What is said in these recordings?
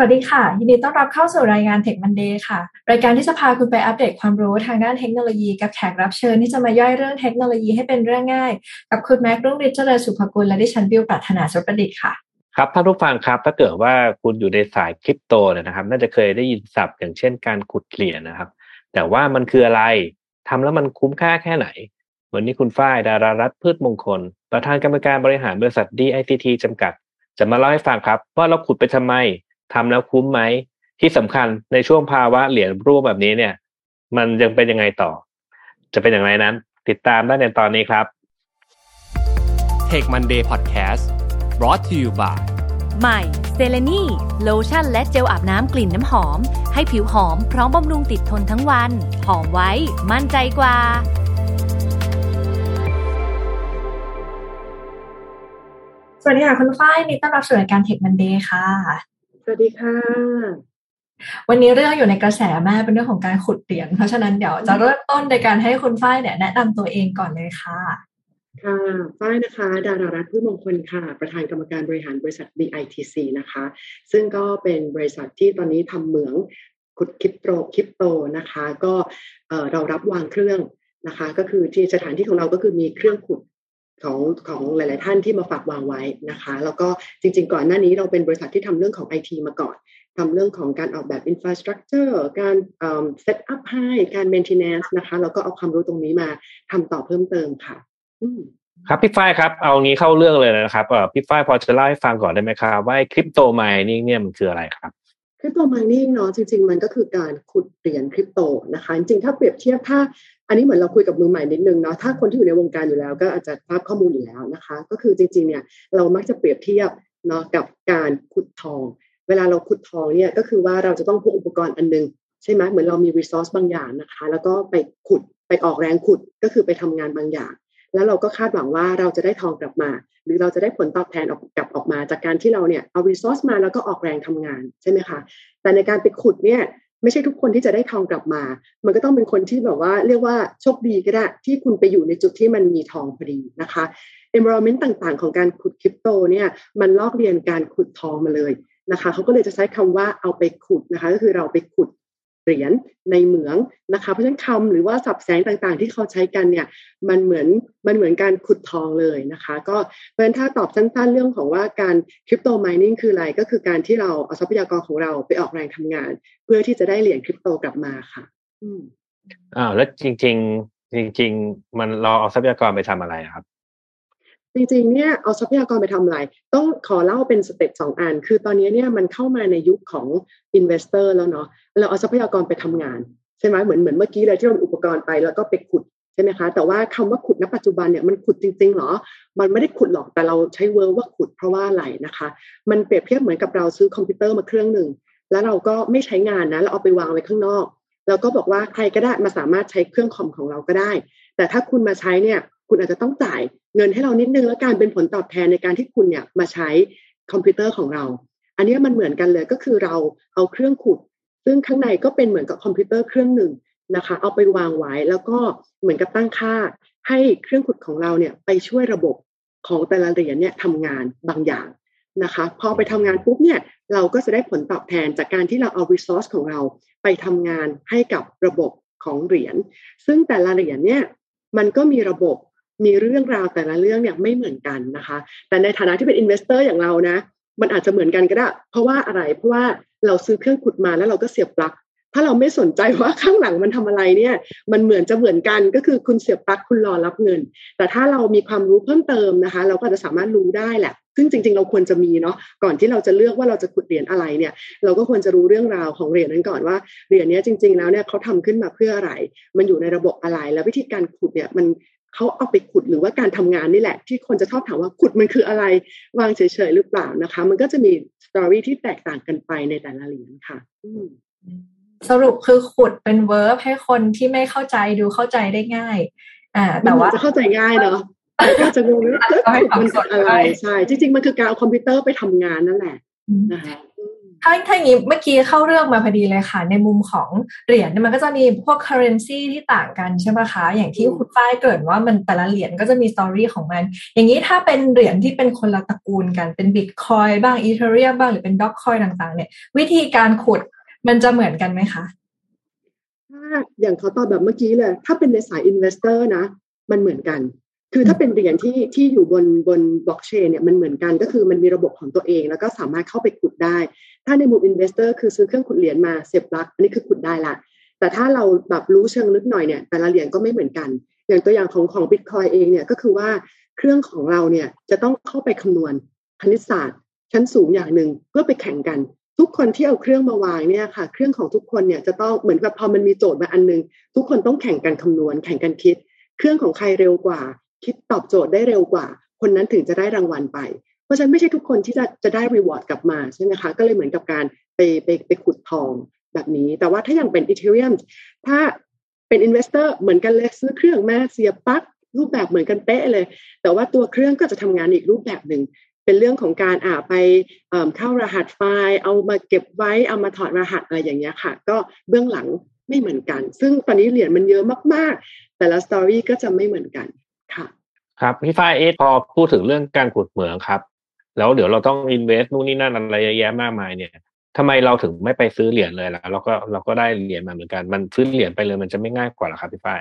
สวัสดีค่ะ ยินดีต้อนรับเข้าสู่รายงาน Tech Monday ค่ะ รายการที่จะพาคุณไปอัปเดตความรู้ทางด้านเทคโนโลยีกับแขกรับเชิญที่จะมาย่อยเรื่องเทคโนโลยีให้เป็นเรื่องง่าย กับคุณแม็กรุ่งฤทธิ์เจริญสุภกุลและดิฉันบิวปรัชนาสุประดิษฐ์ค่ะ ครับท่านผู้ฟังครับถ้าเกิดว่าคุณอยู่ในสายคริปโตเนี่ยนะครับ น่าจะเคยได้ยินศัพท์อย่างเช่นการขุดเหรียญนะครับ แต่ว่ามันคืออะไรทำแล้วมันคุ้มค่าแค่ไหน วันนี้คุณฝ้ายดารารัตพืชมงคล ประธานกรรมการบริหารบริษัท DICT จำกัด จะมาเล่าให้ฟังครับ ว่าเราขุดไปทำไม ทำแล้วคุ้มไหมที่สำคัญในช่วงภาวะเหรียญรูปแบบนี้เนี่ย มันยังเป็นยังไงต่อ จะเป็นอย่างไรนั้น ติดตามได้ในตอนนี้ครับ Take Monday Podcast brought to you by ใหม่เซเลนีโลชั่นและเจลอาบน้ำกลิ่นน้ำหอม ให้ผิวหอมพร้อมบำรุงติดทนทั้งวัน หอมไว้ มั่นใจกว่า สวัสดีค่ะคุณฝ้ายนี่ต้อนรับสู่รายการ Tech Monday ค่ะส วัสดีค่ะ วันนี้เรื่องอยู่ในกระแสมากเป็นเรื่องของการขุดเหรียญเพราะฉะนั้นเดี๋ยวจะเริ่มต้นในการให้คุณฝ้ายเนี่ยแนะนำตัวเองก่อนเลยค่ะ ค่ะฝ้ายนะคะ ดารารัตน์ผู้มงคลค่ะ ประธานกรรมการบริหารบริษัท BITC นะคะ ซึ่งก็เป็นบริษัทที่ตอนนี้ทำเหมืองขุดคริปโตคริปโตนะคะ ก็เรารับวางเครื่องนะคะ ก็คือที่สถานที่ของเราก็คือมีเครื่องขุด ของของหลาย ๆ ท่านที่มาฝากวางไว้นะคะ แล้วก็จริง ๆ ก่อนหน้านี้เราเป็นบริษัทที่ทำเรื่องของ IT มาก่อนทำเรื่องของการออกแบบ infrastructure การ setup ให้การ maintenance นะคะ แล้วก็เอาความรู้ตรงนี้มาทำต่อเพิ่มเติมค่ะครับพี่ฝ้ายครับ เอางี้เข้าเรื่องเลยนะครับเออพี่ฝ้ายพอจะเล่าให้ฟังก่อนได้ไหมครับว่า crypto mining เนี่ยมันคืออะไรครับ crypto mining เนาะจริงๆ มันก็คือการขุดเหรียญคริปโตนะคะ จริงๆ ถ้าเปรียบเทียบถ้า อันนี้เหมือนเราคุยกับมือใหม่นิดนึงเนาะถ้าคนที่อยู่ในวงการอยู่แล้ว ก็อาจจะทราบข้อมูลอยู่แล้วนะคะ ก็คือจริงๆเนี่ยเรามักจะเปรียบเทียบเนาะกับการขุดทอง เวลาเราขุดทองเนี่ยก็คือว่าเราจะต้องพกอุปกรณ์อันนึงใช่ไหมเหมือนเรามีรีซอสบางอย่างนะคะ แล้วก็ไปขุดไปออกแรงขุดก็คือไปทำงานบางอย่าง แล้วเราก็คาดหวังว่าเราจะได้ทองกลับมา หรือเราจะได้ผลตอบแทนออกกลับออกมา จากการที่เราเนี่ยเอารีซอสมาแล้วก็ออกแรงทำงานใช่ไหมคะแต่ในการไปขุดเนี่ย ไม่ใช่ทุกคนที่จะได้ทองกลับมา มันก็ต้องเป็นคนที่แบบว่าเรียกว่าโชคดีก็ได้ที่คุณไปอยู่ในจุดที่มันมีทองพอดีนะคะ environment ต่างๆ ของการขุดคริปโตเนี่ยมันลอกเรียนการขุดทองมาเลยนะคะเขาก็เลยจะใช้คำว่าเอาไปขุดนะคะ ก็คือเราไปขุด เหรียญในเหมืองนะคะเพราะฉะนั้นคำหรือว่าสับแสงต่างๆ ที่เขาใช้กันเนี่ยมันเหมือนมันเหมือนการขุดทองเลยนะคะก็เพราะฉะนั้นถ้าตอบสั้นๆเรื่องของว่าการcrypto mining คืออะไรก็คือการที่เราเอาทรัพยากรของเราไปออกแรงทำงาน เพื่อที่จะได้เหรียญคริปโตกลับมาค่ะอืมอ้าวแล้วจริง ๆ จริง ๆ มันเราเอาทรัพยากรไปทำอะไรครับ จริงๆเนี่ยเอาทรัพยากรไปทำอะไร ต้องขอเล่าเป็น step สองอัน คือตอนนี้เนี่ยมันเข้ามาในยุคของ investor แล้วเนาะเราเอาทรัพยากรไปทำงานใช่ไหมเหมือนเหมือนเมื่อกี้เลยที่เราอุปกรณ์ไปแล้วก็ไปขุดใช่ไหมคะ แต่ว่าคำว่าขุดณปัจจุบันเนี่ยมันขุดจริงๆหรอ มันไม่ได้ขุดหรอกแต่เราใช้เวิร์ว่าขุดเพราะว่าอะไรนะคะ มันเปรียบเทียบเหมือนกับเราซื้อคอมพิวเตอร์มาเครื่องหนึ่งแล้วเราก็ไม่ใช้งานนะเราเอาไปวางไว้ข้างนอก แล้วก็บอกว่าใครก็ได้มาสามารถใช้เครื่องคอมของเราก็ได้ แต่ถ้าคุณมาใช้เนี่ย คุณอาจจะต้องจ่ายเงินให้เรานิดนึงแล้วการเป็นผลตอบแทนในการที่คุณเนี่ยมาใช้คอมพิวเตอร์ของเรา อันนี้มันเหมือนกันเลยก็คือเราเอาเครื่องขุด ซึ่งข้างในก็เป็นเหมือนกับคอมพิวเตอร์เครื่องหนึ่งนะคะ เอาไปวางไว้แล้วก็เหมือนกับตั้งค่า ให้เครื่องขุดของเราเนี่ยไปช่วยระบบของแต่ละเหรียญเนี่ยทำงานบางอย่างนะคะ พอไปทำงานปุ๊บเนี่ยเราก็จะได้ผลตอบแทนจากการที่เราเอา resource ของเราไปทำงานให้กับระบบของเหรียญซึ่งแต่ละเหรียญเนี่ยมันก็มีระบบ มีเรื่องราวแต่ละเรื่องเนี่ยไม่เหมือนกันนะคะ แต่ในฐานะที่เป็น investor อย่างเรานะ มันอาจจะเหมือนกันก็ได้ เพราะว่าอะไร เพราะว่าเราซื้อเครื่องขุดมาแล้วเราก็เสียบปลั๊ก ถ้าเราไม่สนใจว่าข้างหลังมันทำอะไรเนี่ย มันเหมือนจะเหมือนกันก็คือคุณเสียบปลั๊กคุณรอรับเงิน แต่ถ้าเรามีความรู้เพิ่มเติมนะคะ เราก็จะสามารถรู้ได้แหละซึ่งจริงๆ เราควรจะมีเนาะก่อนที่เราจะเลือกว่าเราจะขุดเหรียญอะไรเนี่ย เราก็ควรจะรู้เรื่องราวของเหรียญนั้นก่อนว่าเหรียญนี้จริง ๆ แล้วเนี่ยเขาทำขึ้นมาเพื่ออะไร มันอยู่ในระบบอะไร แล้ววิธีการขุดเนี่ยมัน เขาเอาไปขุดหรือว่าการทำงานนี่แหละ ที่คนจะชอบถามว่าขุดมันคืออะไรวางเฉยๆหรือเปล่านะคะ มันก็จะมีstory ที่แตกต่างกันไปในแต่ละเหรียญค่ะสรุปคือขุดเป็น verb ให้คนที่ไม่เข้าใจดูเข้าใจได้ง่าย อ่า แต่ว่าจะเข้าใจง่ายเนาะก็จะงงว่าขุดมันคืออะไรใช่จริงๆมันคือการเอาคอมพิวเตอร์ไปทำงานนั่นแหละนะคะ ถ้าถ้าอย่างนี้เมื่อกี้เข้าเรื่องมาพอดีเลยค่ะ ในมุมของเหรียญเนี่ยมันก็จะมีพวก currency ที่ต่างกันใช่ไหมคะ อย่างที่คุณฝ้ายเกริ่นว่ามันแต่ละเหรียญก็จะมี story ของมัน อย่างนี้ถ้าเป็นเหรียญที่เป็นคนละตระกูลกันเป็นบิตคอยน์บ้าง Ethereum บ้างหรือเป็น Dogecoin ต่างๆ เนี่ย วิธีการขุดมันจะเหมือนกันไหมคะถ้าอย่างขอตอบแบบเมื่อกี้เลย ถ้าเป็นในสาย investor นะ มันเหมือนกัน คือถ้าเป็นเหรียญที่ที่อยู่บนบนบล็อกเชนเนี่ยมันเหมือนกันก็คือมันมีระบบของตัวเอง แล้วก็สามารถเข้าไปขุดได้ ถ้าในมุม investor คือซื้อเครื่องขุดเหรียญมาเสียบปลั๊กอันนี้คือขุดได้ละแต่ถ้าเราแบบรู้เชิงลึกหน่อยเนี่ยแต่ละเหรียญก็ไม่เหมือนกัน อย่างตัวอย่างของของบิตคอยเองเนี่ยก็คือว่าเครื่องของเราเนี่ยจะต้องเข้าไปคำนวณคณิตศาสตร์ ชั้นสูงอย่างหนึ่งเพื่อไปแข่งกัน ทุกคนที่เอาเครื่องมาวางเนี่ยค่ะ เครื่องของทุกคนเนี่ยจะต้องเหมือนกับพอมันมีโจทย์มาอันนึง ทุกคนต้องแข่งกันคำนวณ แข่งกันคิด เครื่องของใครเร็วกว่า คิดตอบโจทย์ได้เร็วกว่า คนนั้นถึงจะได้รางวัลไป เพราะฉะนั้นไม่ใช่ทุกคนที่จะจะได้รีวอร์ดกลับมาใช่ไหมคะ ก็เลยเหมือนกับการไปไปไปขุดทองแบบนี้ แต่ว่าถ้าอย่างเป็น Ethereum ถ้าเป็น investor เหมือนกันเลยซื้อเครื่องมาเสียบปลั๊กรูปแบบเหมือนกันเป๊ะเลย แต่ว่าตัวเครื่องก็จะทำงานอีกรูปแบบหนึ่งเป็นเรื่องของการอ่าไปเข้ารหัสไฟล์เอามาเก็บไว้เอามาถอดรหัสอะไรอย่างเงี้ยค่ะ ก็เบื้องหลังไม่เหมือนกัน ซึ่งตอนนี้เหรียญมันเยอะมากๆ แต่ละ story ก็จะไม่เหมือนกัน ครับพี่ฝ้ายเอสพอพูดถึงเรื่องการขุดเหมืองครับ แล้วเดี๋ยวเราต้อง invest นู่นนี่นั่นอะไรเยอะแยะมากมายเนี่ยทำไมเราถึงไม่ไปซื้อเหรียญเลยล่ะเราก็เราก็ได้เหรียญมาเหมือนกันมันซื้อเหรียญไปเลยมันจะไม่ง่ายกว่าหรอครับพี่ฝ้าย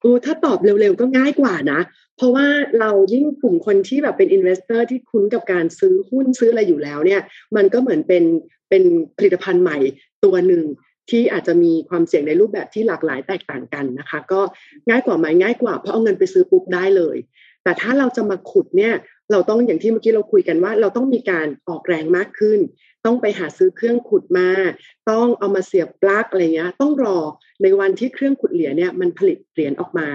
โอ้ถ้าตอบเร็วๆก็ง่ายกว่านะ เพราะว่าเรายิ่งกลุ่มคนที่แบบเป็น investor ที่คุ้นกับการซื้อหุ้นซื้ออะไรอยู่แล้วเนี่ย มันก็เหมือนเป็นเป็นผลิตภัณฑ์ใหม่ตัวหนึ่งที่อาจจะมีความเสี่ยงในรูปแบบที่หลากหลายแตกต่างกันนะคะ ก็ง่ายกว่าไหมง่ายกว่าเพราะเอาเงินไปซื้อปุ๊บได้เลย แต่ถ้าเราจะมาขุดเนี่ยเราต้องอย่างที่เมื่อกี้เราคุยกันว่า เราต้องมีการออกแรงมากขึ้น ต้องไปหาซื้อเครื่องขุดมา ต้องเอามาเสียบปลั๊กอะไรเงี้ยต้องรอในวันที่เครื่องขุดเหรียญเนี่ยมันผลิตเหรียญออกมา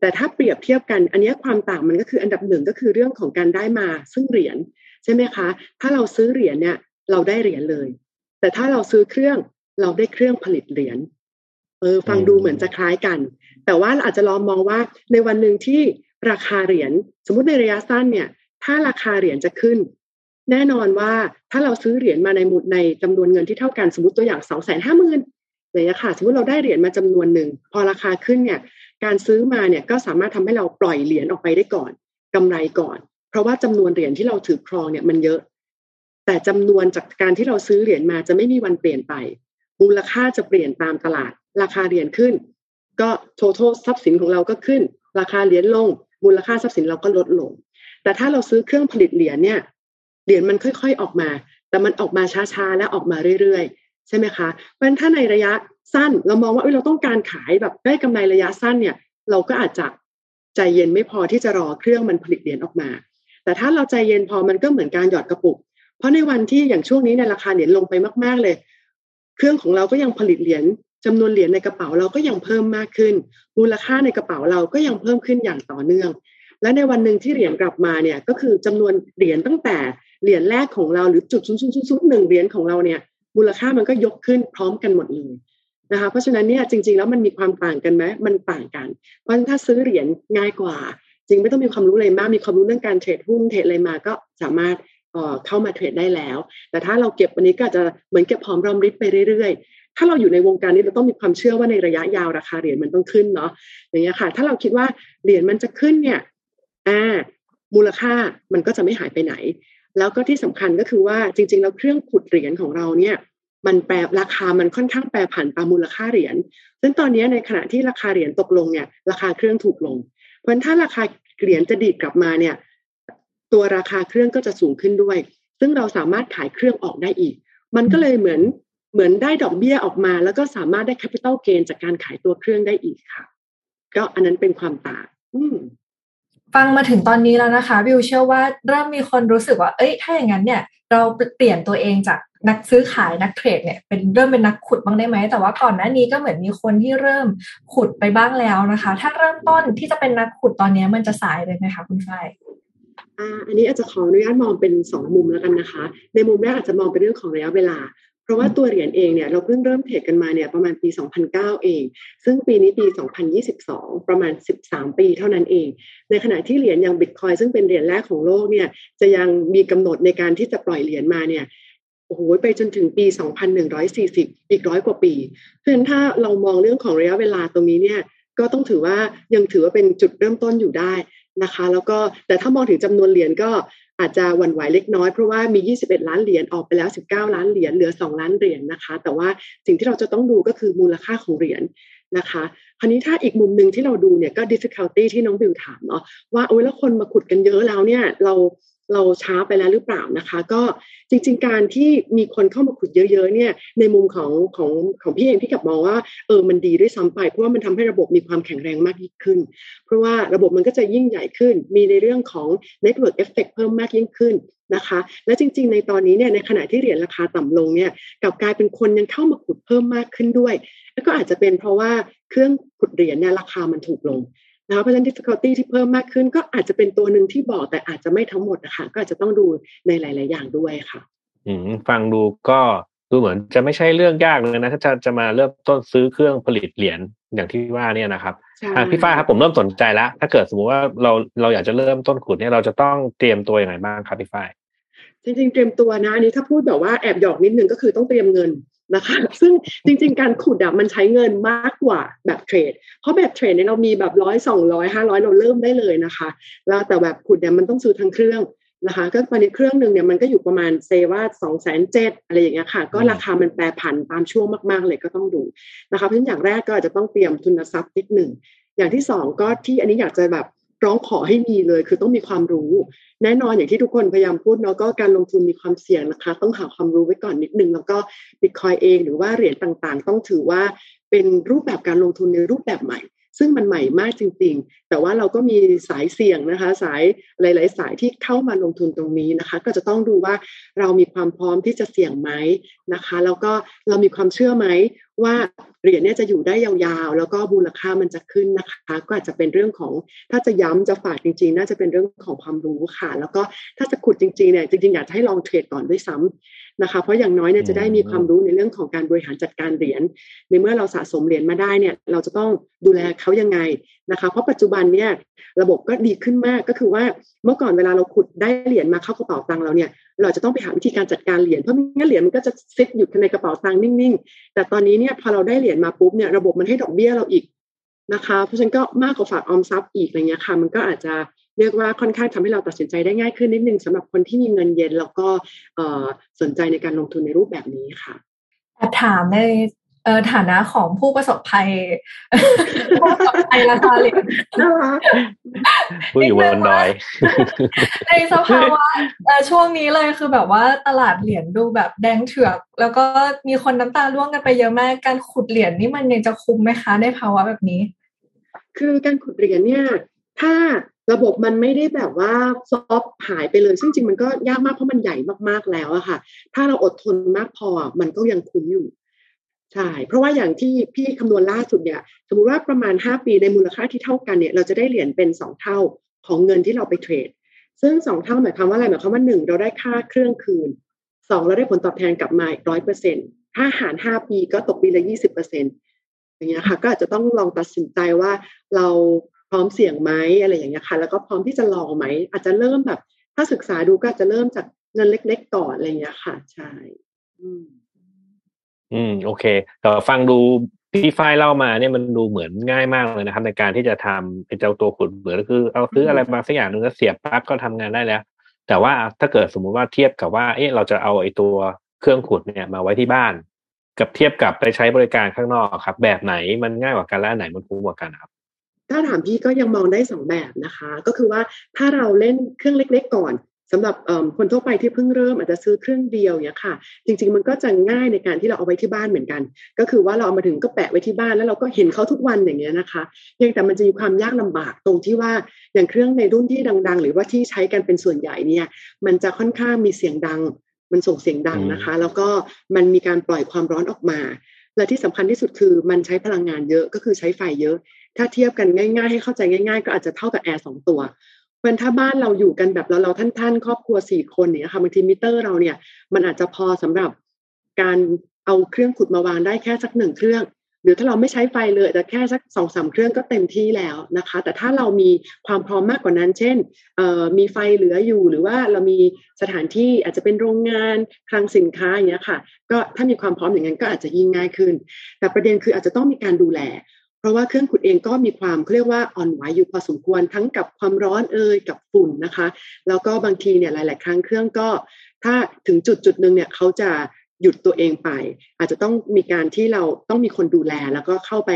แต่ถ้าเปรียบเทียบกัน อันนี้ความต่างมันก็คืออันดับหนึ่งก็คือเรื่องของการได้มาซึ่งเหรียญใช่ไหมคะ ถ้าเราซื้อเหรียญเนี่ยเราได้เหรียญเลย แต่ถ้าเราซื้อเครื่องเราได้เครื่องผลิตเหรียญเออฟังดูเหมือนจะคล้ายกัน แต่ว่าอาจจะลองมองว่าในวันหนึ่งที่ ราคาเหรียญสมมติในระยะสั้นเนี่ย ถ้าราคาเหรียญจะขึ้น แน่นอนว่าถ้าเราซื้อเหรียญมาในหมุดในจำนวนเงินที่เท่ากันสมมติตัวอย่างสองแสนห้าหมื่นอย่างนี้ค่ะสมมติเราได้เหรียญมาจำนวนหนึ่งพอราคาขึ้นเนี่ย การซื้อมาเนี่ยก็สามารถทำให้เราปล่อยเหรียญออกไปได้ก่อนกำไรก่อน เพราะว่าจำนวนเหรียญที่เราถือครองเนี่ยมันเยอะ แต่จำนวนจากการที่เราซื้อเหรียญมาจะไม่มีวันเปลี่ยนไปมูลค่าจะเปลี่ยนตามตลาด ราคาเหรียญขึ้น ก็โท t a l ทรัพย์สินของเราก็ขึ้น ราคาเหรียญลง มูลค่าทรัพย์สินเราก็ลดลง แต่ถ้าเราซื้อเครื่องผลิตเหรียญเนี่ยเหรียญมันค่อยๆออกมา แต่มันออกมาช้าๆและออกมาเรื่อยๆ ใช่ไหมคะเพราะฉะนั้นถ้าในระยะสั้นเรามองว่าเราต้องการขายแบบได้กำไรระยะสั้นเนี่ย เราก็อาจจะใจเย็นไม่พอที่จะรอเครื่องมันผลิตเหรียญออกมา แต่ถ้าเราใจเย็นพอมันก็เหมือนการหยอดกระปุก เพราะในวันที่อย่างช่วงนี้ในราคาเหรียญลงไปมาก ๆเลย เครื่องของเราก็ยังผลิตเหรียญ จำนวนเหรียญในกระเป๋าเราก็ยังเพิ่มมากขึ้น มูลค่าในกระเป๋าเราก็ยังเพิ่มขึ้นอย่างต่อเนื่อง และในวันหนึ่งที่เหรียญกลับมาเนี่ยก็คือจำนวนเหรียญตั้งแต่เหรียญแรกของเราหรือจุดศูนย์ศูนย์ศูนย์หนึ่งเหรียญของเราเนี่ยมูลค่ามันก็ยกขึ้นพร้อมกันหมดเลยนะคะเพราะฉะนั้นเนี่ยจริง ๆ แล้วมันมีความต่างกันไหมมันต่างกัน เพราะถ้าซื้อเหรียญง่ายกว่า จริงไม่ต้องมีความรู้อะไรมากมีความรู้เรื่องการเทรดหุ้นเทรดอะไรมาก็สามารถเข้ามาเทรดได้แล้ว แต่ถ้าเราเก็บวันนี้ก็จะเหมือนเก็บหอมรอมริบไปเรื่อย ถ้าเราอยู่ในวงการนี้เราต้องมีความเชื่อว่าในระยะยาวราคาเหรียญมันต้องขึ้นเนาะอย่างเงี้ยค่ะ ถ้าเราคิดว่าเหรียญมันจะขึ้นเนี่ยอ่ามูลค่ามันก็จะไม่หายไปไหน แล้วก็ที่สำคัญก็คือว่าจริง ๆ แล้วเครื่องขุดเหรียญของเราเนี่ยมันแปรราคามันค่อนข้างแปรผันตามมูลค่าเหรียญซึ่งตอนนี้ในขณะที่ราคาเหรียญตกลงเนี่ยราคาเครื่องถูกลง เพราะฉะนั้นถ้าราคาเหรียญจะดีดกลับมาเนี่ยตัวราคาเครื่องก็จะสูงขึ้นด้วย ซึ่งเราสามารถขายเครื่องออกได้อีก มันก็เลยเหมือน เหมือนได้ดอกเบี้ยออกมา แล้วก็สามารถได้แคปิตอลเกนจากการขายตัวเครื่องได้อีกค่ะ ก็อันนั้นเป็นความต่างอืมฟังมาถึงตอนนี้แล้วนะคะวิวเชื่อว่าเริ่มมีคนรู้สึกว่า เอ้ยถ้าอย่างนั้นเนี่ย เราเปลี่ยนตัวเองจากนักซื้อขายนักเทรดเนี่ยเป็นเริ่มเป็นนักขุดบ้างได้ไหม แต่ว่าก่อนหน้านี้ก็เหมือนมีคนที่เริ่มขุดไปบ้างแล้วนะคะ ถ้าเริ่มต้นที่จะเป็นนักขุดตอนนี้มันจะสายเลยไหมคะคุณฝ้ายอันนี้อาจจะขออนุญาตมองเป็นสองมุมแล้วกันนะคะ ในมุมแรกอาจจะมองเป็นเรื่องของระยะเวลา เพราะว่าตัวเหรียญเองเนี่ยเราเพิ่งเริ่มเทรดกันมาเนี่ยประมาณปี 2009 เอง ซึ่งปีนี้ปี 2022 ประมาณ 13 ปีเท่านั้นเอง ในขณะที่เหรียญอย่างบิตคอยซึ่งเป็นเหรียญแรกของโลกเนี่ยจะยังมีกำหนดในการที่จะปล่อยเหรียญมาเนี่ยโอ้โหไปจนถึงปี 2140 อีกร้อยกว่าปี เพราะฉะนั้นถ้าเรามองเรื่องของระยะเวลาตรงนี้เนี่ยก็ต้องถือว่ายังถือว่าเป็นจุดเริ่มต้นอยู่ได้นะคะ แล้วก็แต่ถ้ามองถึงจำนวนเหรียญก็ อาจจะหวั่นไหวเล็กน้อยเพราะว่ามี 21 ล้านเหรียญออกไปแล้ว 19 ล้านเหรียญเหลือ 2 ล้านเหรียญนะคะ แต่ว่าสิ่งที่เราจะต้องดูก็คือมูลค่าของเหรียญนะคะคราวนี้ถ้าอีกมุมหนึ่งที่เราดูเนี่ยก็ difficulty ที่น้องบิวถามเนาะว่าโอ้ยแล้วคนมาขุดกันเยอะแล้วเนี่ยเรา เราช้าไปแล้วหรือเปล่านะคะ ก็จริง ๆ การที่มีคนเข้ามาขุดเยอะ ๆ เนี่ย ในมุมของของของพี่เองพี่กับมองว่าเออมันดีด้วยซ้ำไป เพราะว่ามันทำให้ระบบมีความแข็งแรงมากยิ่งขึ้น เพราะว่าระบบมันก็จะยิ่งใหญ่ขึ้น มีในเรื่องของ network effect เพิ่มมากยิ่งขึ้นนะคะ และจริง ๆ ในตอนนี้เนี่ยในขณะที่เหรียญราคาต่ำลงเนี่ยกับกลายเป็นคนยังเข้ามาขุดเพิ่มมากขึ้นด้วย แล้วก็อาจจะเป็นเพราะว่าเครื่องขุดเหรียญเนี่ยราคามันถูกลง นะคะเพราะฉะนั้น difficulty ที่เพิ่มมากขึ้นก็อาจจะเป็นตัวหนึ่งที่บอกแต่อาจจะไม่ทั้งหมดนะคะก็อาจจะต้องดูในหลาย ๆ อย่างด้วยค่ะ อืมฟังดูก็ดูเหมือนจะไม่ใช่เรื่องยากเลยนะถ้าจะจะมาเริ่มต้นซื้อเครื่องผลิตเหรียญอย่างที่ว่าเนี่ยนะครับใช่อะพี่ฝ้ายครับผมเริ่มสนใจแล้ว ถ้าเกิดสมมติว่าเราเราอยากจะเริ่มต้นขุดเนี่ยเราจะต้องเตรียมตัวยังไงบ้างครับพี่ฝ้ายจริงๆเตรียมตัวนะอันนี้ถ้าพูดแบบว่าแอบหยอกนิดนึงก็คือต้องเตรียมเงิน นะคะ ซึ่งจริง ๆ การขุดอะมันใช้เงินมากกว่าแบบเทรด เพราะแบบเทรดเนี่ยเรามีแบบร้อยสองร้อยห้าร้อยเราเริ่มได้เลยนะคะ แล้วแต่แบบขุดเนี่ยมันต้องซื้อทั้งเครื่องนะคะ ก็ตอนนี้เครื่องหนึ่งเนี่ยมันก็อยู่ประมาณเซว่าสองแสนเจ็ดอะไรอย่างเงี้ยค่ะ ก็ราคามันแปรผันตามช่วงมากๆเลยก็ต้องดูนะคะ เพราะฉะนั้นอย่างแรกก็อาจจะต้องเตรียมทุนทรัพย์นิดหนึ่งอย่างที่สองก็ที่อันนี้อยากจะแบบ ร้องขอให้มีเลย คือต้องมีความรู้ แน่นอนอย่างที่ทุกคนพยายามพูดเนาะก็การลงทุนมีความเสี่ยงนะคะ ต้องหาความรู้ไว้ก่อนนิดนึง แล้วก็บิตคอยเองหรือว่าเหรียญต่างๆ ต้องถือว่าเป็นรูปแบบการลงทุนในรูปแบบใหม่ ซึ่งมันใหม่มากจริง ๆ แต่ว่าเราก็มีสายเสี่ยงนะคะ สายหลาย ๆ สายที่เข้ามาลงทุนตรงนี้นะคะ ก็จะต้องดูว่าเรามีความพร้อมที่จะเสี่ยงไหมนะคะ แล้วก็เรามีความเชื่อไหมว่าเหรียญเนี่ยจะอยู่ได้ยาวๆ แล้วก็มูลค่ามันจะขึ้นนะคะ ก็อาจจะเป็นเรื่องของถ้าจะย้ำจะฝากจริง ๆ น่าจะเป็นเรื่องของความรู้ค่ะ แล้วก็ถ้าจะขุดจริงๆเนี่ยจริงๆอยากจะให้ลองเทรดก่อนด้วยซ้ำ นะคะ เพราะอย่างน้อยเนี่ยจะได้มีความรู้ในเรื่องของการบริหารจัดการเหรียญในเมื่อเราสะสมเหรียญมาได้เนี่ยเราจะต้องดูแลเขายังไงนะคะ เพราะปัจจุบันเนี่ยระบบก็ดีขึ้นมากก็คือว่าเมื่อก่อนเวลาเราขุดได้เหรียญมาเข้ากระเป๋าตังค์เราเนี่ยเราจะต้องไปหาวิธีการจัดการเหรียญเพราะไม่งั้นเหรียญมันก็จะซิดอยู่ในกระเป๋าตังค์นิ่งๆ แต่ตอนนี้เนี่ยพอเราได้เหรียญมาปุ๊บเนี่ยระบบมันให้ดอกเบี้ยเราอีกนะคะ เพราะฉะนั้นก็มากกว่าฝากออมทรัพย์อีกอะไรเงี้ยค่ะ มันก็อาจจะ เรียกว่าค่อนข้างทำให้เราตัดสินใจได้ง่ายขึ้นนิดนึงสำหรับคนที่มีเงินเย็น แล้วก็สนใจในการลงทุนในรูปแบบนี้ค่ะแอบถามในเอ่อฐานะของผู้ประสบภัยผู้ประสบภัยราคาเหรียญน่ารักผู้อยู่บนดอย ในสภาวะเอ่อช่วงนี้เลยคือแบบว่าตลาดเหรียญดูแบบแดงเถือก แล้วก็มีคนน้ำตาร่วงกันไปเยอะมาก การขุดเหรียญนี่มันยังจะคุ้มไหมคะในภาวะแบบนี้ คือการขุดเหรียญเนี่ย ถ้า ระบบมันไม่ได้แบบว่าซอฟหายไปเลย ซึ่งจริงมันก็ยากมากเพราะมันใหญ่มากๆแล้วอะค่ะ ถ้าเราอดทนมากพอมันก็ยังคุ้มอยู่ใช่เพราะว่าอย่างที่พี่คำนวณล่าสุดเนี่ย สมมติว่าประมาณ 5 ปีในมูลค่าที่เท่ากันเนี่ยเราจะได้เหรียญเป็น 2 เท่าของเงินที่เราไปเทรด ซึ่ง 2 เท่าหมายความว่าอะไรหมายความว่า 1 เราได้ค่าเครื่องคืน 2 เราได้ผลตอบแทนกลับมาอีกร้อยเปอร์เซ็นต์ถ้าหาร 5 ปีก็ตกปีละ 20เปอร์เซ็นต์อย่างเงี้ยค่ะ ก็อาจจะต้องลองตัดสินใจว่าเรา พร้อมเสี่ยงไหมอะไรอย่างเงี้ยค่ะ แล้วก็พร้อมที่จะลองไหม อาจจะเริ่มแบบ ถ้าศึกษาดูก็อาจจะเริ่มจากเงินเล็กๆก่อนอะไรอย่างเงี้ยค่ะ ใช่อืมอืมโอเคแต่ฟังดูพี่ฝ้ายเล่ามาเนี่ยมันดูเหมือนง่ายมากเลยนะครับ ในการที่จะทำเป็นเจ้าตัวขุดเหมือนก็คือ เอาซื้ออะไรมาสักอย่างหนึ่งแล้วเสียบปั๊บก็ทำงานได้แล้ว แต่ว่าถ้าเกิดสมมุติว่าเทียบกับว่า เอ๊ะเราจะเอาไอ้ตัวเครื่องขุดเนี่ยมาไว้ที่บ้าน กับเทียบกับไปใช้บริการข้างนอกครับ แบบไหนมันง่ายกว่ากันและอันไหนมันคุ้มกว่ากันครับ ถ้าถามพี่ก็ยังมองได้สองแบบนะคะ ก็คือว่าถ้าเราเล่นเครื่องเล็ก ๆ ก่อนสำหรับคนทั่วไปที่เพิ่งเริ่มอาจจะซื้อเครื่องเดียวเนี่ยค่ะ จริง ๆ มันก็จะง่ายในการที่เราเอาไว้ที่บ้านเหมือนกัน ก็คือว่าเราเอามาถึงก็แปะไว้ที่บ้านแล้วเราก็เห็นเขาทุกวันอย่างเงี้ยนะคะยังแต่มันจะมีความยากลำบากตรงที่ว่าอย่างเครื่องในรุ่นที่ดัง ๆ หรือว่าที่ใช้กันเป็นส่วนใหญ่เนี่ย มันจะค่อนข้างมีเสียงดัง มันส่งเสียงดังนะคะ แล้วก็มันมีการปล่อยความร้อนออกมา และที่สำคัญที่สุดคือมันใช้พลังงานเยอะก็คือใช้ไฟเยอะ ถ้าเทียบกันง่าย ๆ ให้เข้าใจง่าย ๆ ก็อาจจะเท่ากับแอร์สองตัวเพราะถ้าบ้านเราอยู่กันแบบเราเราท่านท่านครอบครัวสี่คนเนี่ยค่ะบางทีมิเตอร์เราเนี่ย มันอาจจะพอสำหรับการเอาเครื่องขุดมาวางได้แค่สักหนึ่งเครื่องหรือถ้าเราไม่ใช้ไฟเลยแต่แค่สักสองสามเครื่องก็เต็มที่แล้วนะคะ แต่ถ้าเรามีความพร้อมมากกว่านั้น เช่นมีไฟเหลืออยู่ หรือว่าเรามีสถานที่อาจจะเป็นโรงงานคลังสินค้าอย่างเงี้ยค่ะ ก็ถ้ามีความพร้อมอย่างนั้นก็อาจจะยิ่งง่ายขึ้น แต่ประเด็นคืออาจจะต้องมีการดูแล เพราะว่าเครื่องขุดเองก็มีความเรียกว่าอ่อนไหวอยู่พอสมควรทั้งกับความร้อนเอ่ยกับฝุ่นนะคะ แล้วก็บางทีเนี่ยหลาย ๆ ครั้งเครื่องก็ ถ้าถึงจุดจุดหนึ่งเนี่ยเขาจะ หยุดตัวเองไป อาจจะต้องมีการที่เราต้องมีคนดูแล แล้วก็เข้าไป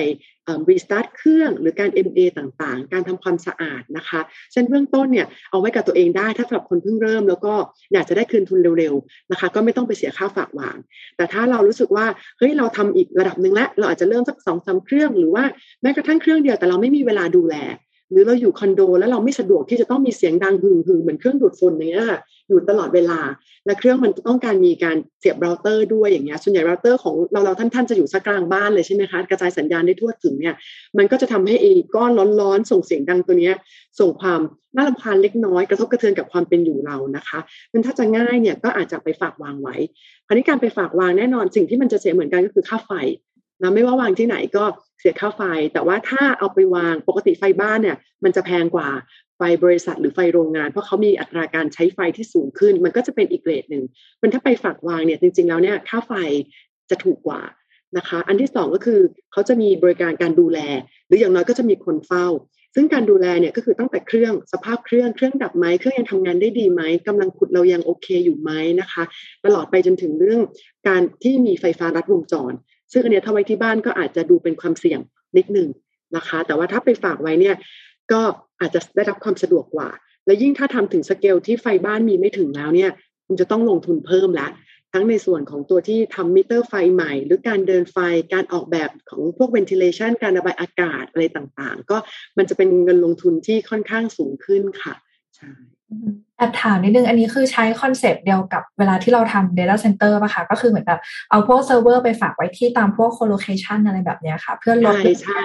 restart เครื่องหรือการ MA ต่างๆ การทำความสะอาดนะคะเช่นเบื้องต้นเนี่ยเอาไว้กับตัวเองได้ถ้าสำหรับคนเพิ่งเริ่ม แล้วก็อยากจะได้คืนทุนเร็วๆนะคะ ก็ไม่ต้องไปเสียค่าฝากวาง แต่ถ้าเรารู้สึกว่าเฮ้ยเราทำอีกระดับหนึ่งแล้วเราอาจจะเริ่มสักสองสามเครื่องหรือว่าแม้กระทั่งเครื่องเดียวแต่เราไม่มีเวลาดูแล หรือเราอยู่คอนโด แล้วเราไม่สะดวกที่จะต้องมีเสียงดังหึ่งหึงเหมือนเครื่องดูดฝุ่นอย่างเงี้ยอยู่ตลอดเวลา และเครื่องมันต้องการมีการเสียบเราเตอร์ด้วยอย่างเงี้ยส่วนใหญ่เราเตอร์ของเราเราท่านท่านจะอยู่สักกลางบ้านเลยใช่ไหมคะกระจายสัญญาณได้ทั่วถึงเนี่ยมันก็จะทำให้ไอ้ก้อนร้อนๆ ส่งเสียงดังตัวเนี้ยส่งความน่ารำคาญเล็กน้อยกระทบกระเทือนกับความเป็นอยู่เรานะคะมันถ้าจะง่ายเนี่ยก็อาจจะไปฝากวางไว้คราวนี้การไปฝากวางแน่นอนสิ่งที่มันจะเสียเหมือนกันก็คือค่าไฟ นะไม่ว่าวางที่ไหนก็เสียค่าไฟ แต่ว่าถ้าเอาไปวางปกติไฟบ้านเนี่ยมันจะแพงกว่าไฟบริษัทหรือไฟโรงงาน เพราะเขามีอัตราการใช้ไฟที่สูงขึ้น มันก็จะเป็นอีกเกรดหนึ่งมันถ้าไปฝากวางเนี่ยจริง ๆ แล้วเนี่ยค่าไฟจะถูกกว่านะคะ อันที่สองก็คือเขาจะมีบริการการดูแล หรืออย่างน้อยก็จะมีคนเฝ้า ซึ่งการดูแลเนี่ยก็คือตั้งแต่เครื่องสภาพเครื่องเครื่องดับไหมเครื่องยังทำงานได้ดีไหมกำลังขุดเรายังโอเคอยู่ไหมนะคะ ตลอดไปจนถึงเรื่องการที่มีไฟฟ้ารัดวงจร ซึ่งอันนี้ถ้าไว้ที่บ้านก็อาจจะดูเป็นความเสี่ยงนิดหนึ่งนะคะ แต่ว่าถ้าไปฝากไว้เนี่ยก็อาจจะได้รับความสะดวกกว่า และยิ่งถ้าทำถึงสเกลที่ไฟบ้านมีไม่ถึงแล้วเนี่ยคุณจะต้องลงทุนเพิ่มละทั้งในส่วนของตัวที่ทำมิเตอร์ไฟใหม่ หรือการเดินไฟการออกแบบของพวก ventilation การระบายอากาศอะไรต่างๆ ก็มันจะเป็นเงินลงทุนที่ค่อนข้างสูงขึ้นค่ะใช่ แอบถามนิดนึง อันนี้คือใช้ concept เดียวกับเวลาที่เราทำ Data Center ป่ะคะ ก็คือเหมือนแบบเอาพวกเซิร์ฟเวอร์ไปฝากไว้ที่ตามพวก colocation อะไรแบบนี้ค่ะ เพื่อลดใช่ใช่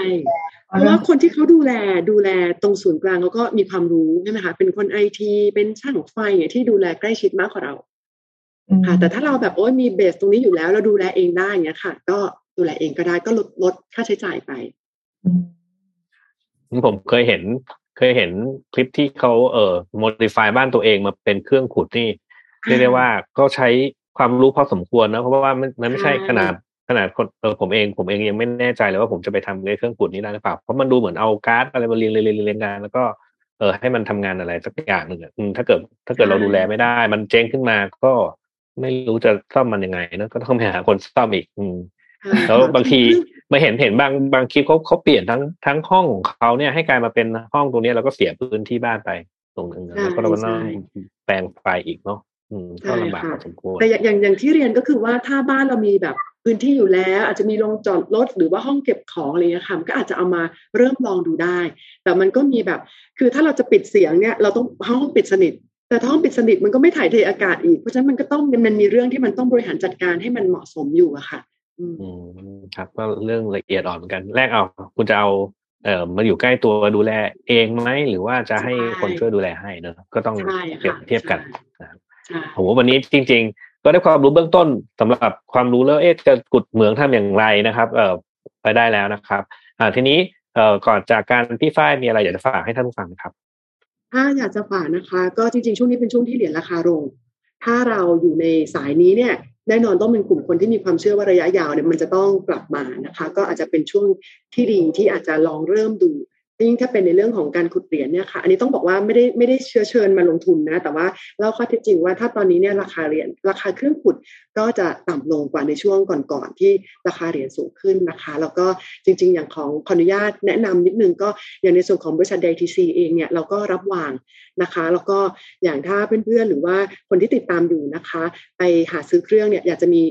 เพราะว่าคนที่เขาดูแลดูแลตรงศูนย์กลางเขาก็มีความรู้ใช่ไหมคะ เป็นคนไอทีเป็นช่างไฟเนี่ยที่ดูแลใกล้ชิดมากกว่าเราค่ะ แต่ถ้าเราแบบโอ้ยมีเบสตรงนี้อยู่แล้วเราดูแลเองได้เงี้ยค่ะ ก็ดูแลเองก็ได้ก็ลดลดค่าใช้จ่ายไปผมเคยเห็น เคยเห็นคลิปที่เขาเอ่อ modify บ้านตัวเองมาเป็นเครื่องขุดนี่เรียกได้ว่าก็ใช้ความรู้พอสมควรนะเพราะว่ามันมันไม่ใช่ขนาดขนาดคนเออผมเองผมเองยังไม่แน่ใจเลยว่าผมจะไปทำในเครื่องขุดนี้ได้หรือเปล่าเพราะมันดูเหมือนเอาการ์ดอะไรมาเรียงเรียงเรียงเรียงกันแล้วก็เออให้มันทำงานอะไรสักอย่างหนึ่งอะถ้าเกิดถ้าเกิดเราดูแลไม่ได้ มันเจ๊งขึ้นมาก็ไม่รู้จะซ่อมมันยังไงนะก็ต้องไปหาคนซ่อมอีก อืมแล้วบางที มาเห็นเห็นบางบางคลิปเขาเขาเปลี่ยนทั้งทั้งห้องของเขาเนี่ยให้กลายมาเป็นห้องตรงนี้แล้วก็เสียพื้นที่บ้านไปตรงนึงแล้วก็เราต้องแปลงไฟอีกเนาะก็ลำบากพอสมควรแต่อย่างอย่างที่เรียนก็คือว่าถ้าบ้านเรามีแบบพื้นที่อยู่แล้ว อาจจะมีโรงจอดรถหรือว่าห้องเก็บของอะไรเงี้ยค่ะก็อาจจะเอามาเริ่มลองดูได้ แต่มันก็มีแบบ คือถ้าเราจะปิดเสียงเนี่ยเราต้องห้องปิดสนิท แต่ห้องปิดสนิทมันก็ไม่ถ่ายเทอากาศอีกเพราะฉะนั้นมันก็ต้องมันมีเรื่องที่มันต้องบริหารจัดการให้มันเหมาะสมอยู่อะค่ะ อืมครับ ก็เรื่องละเอียดอ่อนกัน แรกเอาคุณจะเอาเอ่อมาอยู่ใกล้ตัวดูแลเองไหมหรือว่าจะให้คนช่วยดูแลให้เนอะก็ต้องเปรียบเทียบกันนะครับผมว่าวันนี้จริง ๆ ก็ได้ความรู้เบื้องต้นสำหรับความรู้แล้วเอ๊ะจะกุดเหมืองทำอย่างไรนะครับ เอ่อไปได้แล้วนะครับอ่าทีนี้เอ่อก่อนจากการพี่ฝ้ายมีอะไรอยากจะฝากให้ท่านผู้ฟังครับ ถ้าอยากจะฝากนะคะ ก็จริง ๆ ช่วงนี้เป็นช่วงที่เหรียญราคาลงถ้าเราอยู่ในสายนี้เนี่ย แน่นอนต้องเป็นกลุ่มคนที่มีความเชื่อว่าระยะยาวเนี่ยมันจะต้องกลับมานะคะ ก็อาจจะเป็นช่วงที่ดีที่อาจจะลองเริ่มดู ยิ่งถ้าเป็นในเรื่องของการขุดเหรียญเนี่ยค่ะ อันนี้ต้องบอกว่าไม่ได้ไม่ได้เชื้อเชิญมาลงทุนนะ แต่ว่าเล่าข้อเท็จจริงว่าถ้าตอนนี้เนี่ยราคาเหรียญราคาเครื่องขุดก็จะต่ำลงกว่าในช่วงก่อนๆที่ราคาเหรียญสูงขึ้นนะคะ แล้วก็จริง ๆ อย่างของขออนุญาตแนะนำนิดนึงก็อย่างในส่วนของบริษัท DTC เองเนี่ยเราก็รับวางนะคะ แล้วก็อย่างถ้าเพื่อนๆหรือว่าคนที่ติดตามอยู่นะคะ ไปหาซื้อเครื่องเนี่ยอยากจะมี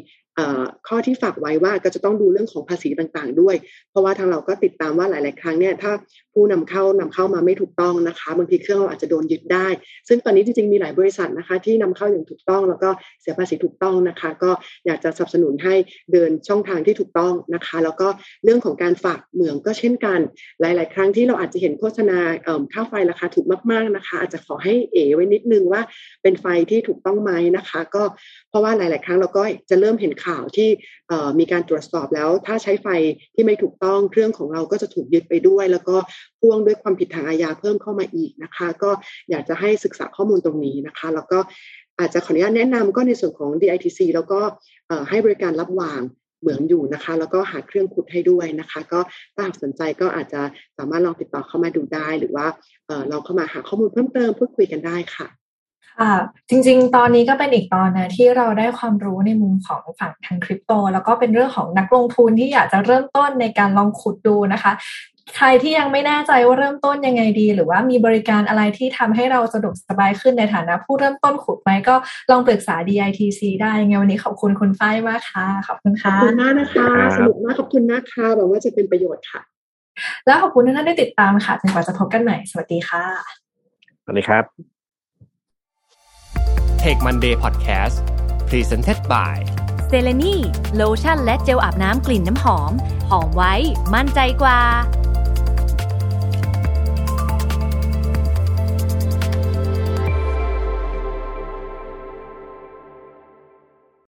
ข้อที่ฝากไว้ว่าก็จะต้องดูเรื่องของภาษีต่างๆ ด้วย เพราะว่าทางเราก็ติดตามว่าหลาย ๆ ครั้งเนี่ยถ้าผู้นำเข้านำเข้ามาไม่ถูกต้องนะคะบางทีเครื่องเราอาจจะโดนยึดได้ ซึ่งตอนนี้จริง ๆ มีหลายบริษัทนะคะ ที่นำเข้าอย่างถูกต้อง แล้วก็เสียภาษีถูกต้องนะคะ ก็อยากจะสนับสนุนให้เดินช่องทางที่ถูกต้องนะคะ แล้วก็เรื่องของการฝากเหมืองก็เช่นกัน หลาย ๆ ครั้งที่เราอาจจะเห็นโฆษณาค่าไฟราคาถูกมาก ๆ นะคะ อาจจะขอให้เอ๋ไว้นิดนึงว่าเป็นไฟที่ถูกต้องไหมนะคะ ก็เพราะว่าหลาย ๆ ครั้งเราก็จะเริ่มเห็นข่าวข่าวที่มีการตรวจสอบแล้ว ถ้าใช้ไฟที่ไม่ถูกต้องเครื่องของเราก็จะถูกยึดไปด้วย แล้วก็พ่วงด้วยความผิดทางอาญาเพิ่มเข้ามาอีกนะคะ ก็อยากจะให้ศึกษาข้อมูลตรงนี้นะคะ แล้วก็อาจจะขออนุญาตแนะนำก็ในส่วนของ DITC แล้วก็ให้บริการรับวางเหมือนอยู่นะคะ แล้วก็หาเครื่องขุดให้ด้วยนะคะ ก็ถ้าหากสนใจก็อาจจะสามารถลองติดต่อเข้ามาดูได้ หรือว่าเราเข้ามาหาข้อมูลเพิ่มเติมพูดคุยกันได้ค่ะ ค่ะจริงๆ ตอนนี้ก็เป็นอีกตอนนะที่เราได้ความรู้ในมุมของฝั่งทางคริปโต แล้วก็เป็นเรื่องของนักลงทุนที่อยากจะเริ่มต้นในการลองขุดดูนะคะ ใครที่ยังไม่แน่ใจว่าเริ่มต้นยังไงดี หรือว่ามีบริการอะไรที่ทำให้เราสะดวกสบายขึ้นในฐานะ ผู้เริ่มต้นขุดไหมก็ลองปรึกษา DITC ได้ไงวันนี้ขอบคุณคุณฝ้ายมากค่ะขอบคุณค่ะขอบคุณมากนะคะสนุกมากขอบคุณนะคะหวังว่าจะเป็นประโยชน์ค่ะ แล้วขอบคุณทุกท่านที่ติดตามค่ะจนกว่าจะพบกันใหม่สวัสดีค่ะสวัสดีครับ Tech Monday Podcast Presented by เซเลนีโลชั่นและเจลอาบน้ำกลิ่นน้ำหอม หอมไว้ มั่นใจกว่า